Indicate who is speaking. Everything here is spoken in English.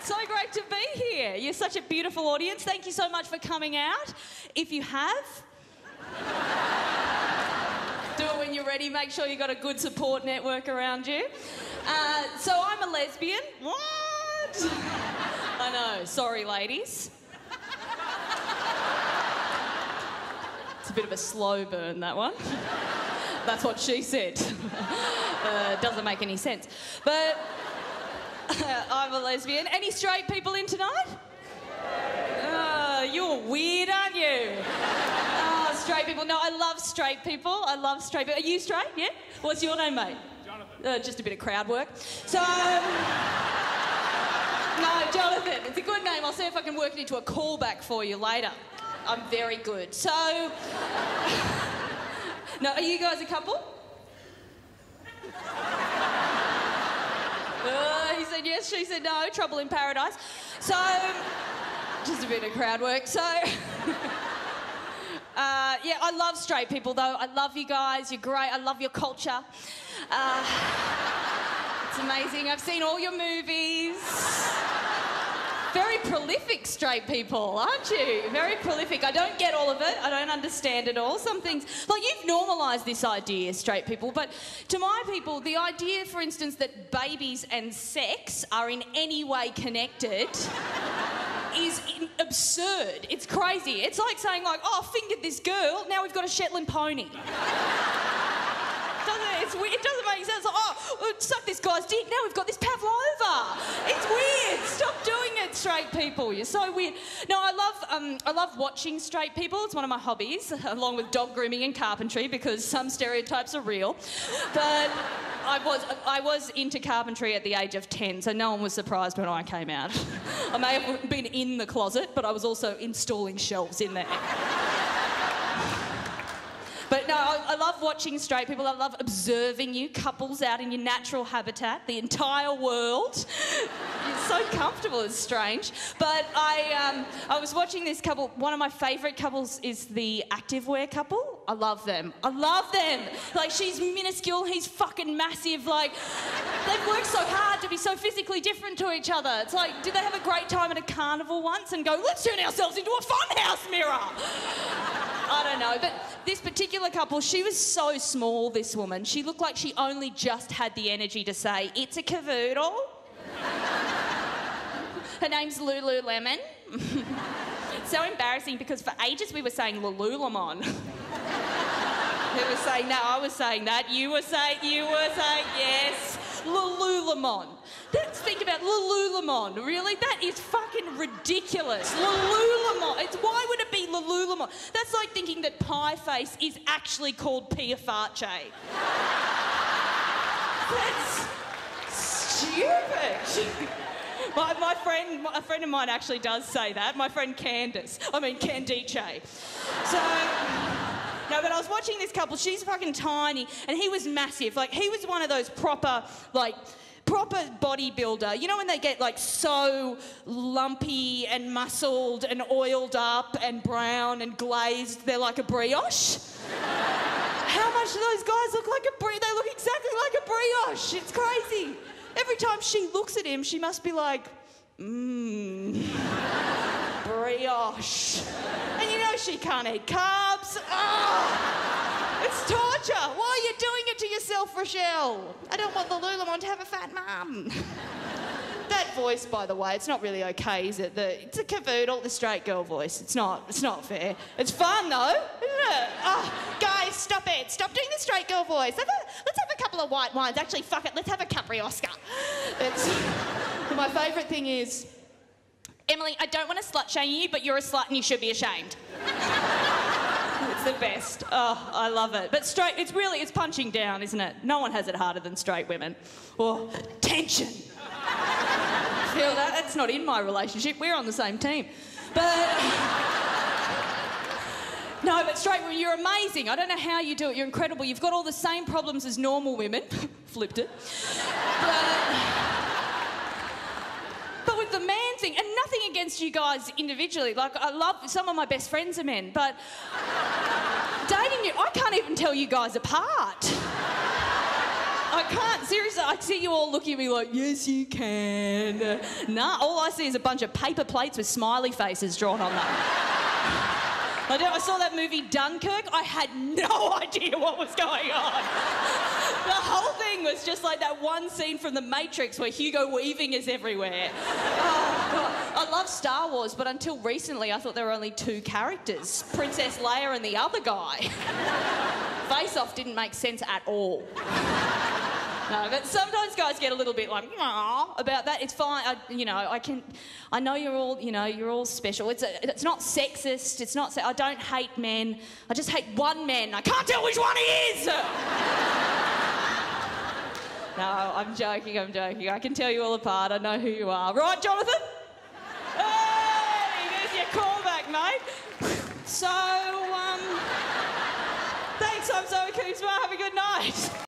Speaker 1: it's so great to be here. You're such a beautiful audience. Thank you so much for coming out. If you have, do it when you're ready. Make sure you've got a good support network around you. Uh, so I'm a lesbian. What? I know. Sorry, ladies. It's a bit of a slow burn, that one. That's what she said. uh, doesn't make any sense. But I'm a lesbian. Any straight people in tonight? Uh, you're weird, aren't you? Oh, straight people. No, I love straight people. I love straight people. Are you straight? Yeah? What's your name, mate? Jonathan. Uh, just a bit of crowd work. So. Um, no, Jonathan. It's a good name. I'll see if I can work it into a callback for you later. I'm very good. So. no, are you guys a couple? Said yes, she said no. Trouble in paradise. So, just a bit of crowd work. So, uh, yeah, I love straight people though. I love you guys. You're great. I love your culture. Uh, it's amazing. I've seen all your movies. Very prolific straight people, aren't you? Very prolific. I don't get all of it. I don't understand it all. Some things, like you've normalised this idea, straight people, but to my people, the idea, for instance, that babies and sex are in any way connected is absurd. It's crazy. It's like saying, like, oh, I fingered this girl, now we've got a Shetland pony. Doesn't it? It's. It doesn't make sense. Like, oh, suck this guy's dick. Now we've got this pavlova. It's weird. Stop doing it, straight people. You're so weird. No, I love um, I love watching straight people. It's one of my hobbies, along with dog grooming and carpentry, because some stereotypes are real. But I was I was into carpentry at the age of ten, so no one was surprised when I came out. I may have been in the closet, but I was also installing shelves in there. But no, I, I, love watching straight people. I love observing you, couples out in your natural habitat, the entire world. You're so comfortable, it's strange. But I, um, I was watching this couple. One of my favourite couples is the activewear couple. I love them. I love them. Like, she's minuscule, he's fucking massive. Like, they've worked so hard to be so physically different to each other. It's like, did they have a great time at a carnival once and go, let's turn ourselves into a funhouse mirror? Know. But this particular couple, she was so small, this woman. She looked like she only just had the energy to say, it's a cavoodle. Her name's Lululemon. so embarrassing because for ages we were saying Lululemon. Who was saying that? I was saying that. You were saying, you were saying, yes. Lululemon. Let's think about Lululemon. Really? That is fucking ridiculous. Lululemon. It's, why would it be Lululemon? That's like thinking that Pie Face is actually called Pia Farche. That's stupid. My, my friend, a friend of mine actually does say that. My friend Candace. I mean Candice. So. No, but I was watching this couple. She's fucking tiny, and he was massive. Like he was one of those proper, like proper bodybuilder. You know when they get like so lumpy and muscled and oiled up and brown and glazed, they're like a brioche. How much do those guys look like a brioche? They look exactly like a brioche. It's crazy. Every time she looks at him, she must be like, mmm, brioche. And you know she can't eat carbs. Oh, yourself, Rochelle? I don't want the Lululemon to have a fat mum. that voice, by the way, it's not really okay, is it? The, it's a cavoodle, the straight girl voice. It's not. It's not fair. It's fun though, isn't it? Oh, guys, stop it! Stop doing the straight girl voice. Have a, let's have a couple of white wines. Actually, fuck it. Let's have a Caprioska. My favourite thing is Emily, I don't want to slut shame you, but you're a slut and you should be ashamed. The best. Oh, I love it. But straight, it's really, it's punching down, isn't it? No one has it harder than straight women. Oh, tension. Feel that? That's not in my relationship. We're on the same team. But. No, but straight women, you're amazing. I don't know how you do it. You're incredible. You've got all the same problems as normal women. Flipped it. But with the man thing, and nothing against you guys individually. Like, I love some of my best friends are men, but dating you, I can't even tell you guys apart. I can't. Seriously, I see you all looking at me like, yes, you can. Nah, all I see is a bunch of paper plates with smiley faces drawn on them. I, saw that movie Dunkirk. I had no idea what was going on. The whole thing was just like that one scene from The Matrix where Hugo Weaving is everywhere. Oh. I love Star Wars, but until recently, I thought there were only two characters Princess Leia and the other guy. Face Off didn't make sense at all. No, but sometimes guys get a little bit like about that. It's fine. I, you know, I can. I know you're all. You know, you're all special. It's a, It's not sexist. It's not. I don't hate men. I just hate one man. I can't tell which one he is. no, I'm joking. I'm joking. I can tell you all apart. I know who you are. Right, Jonathan? Callback, mate. So, um, thanks. I'm Zoe Coombs Marr. Have a good night.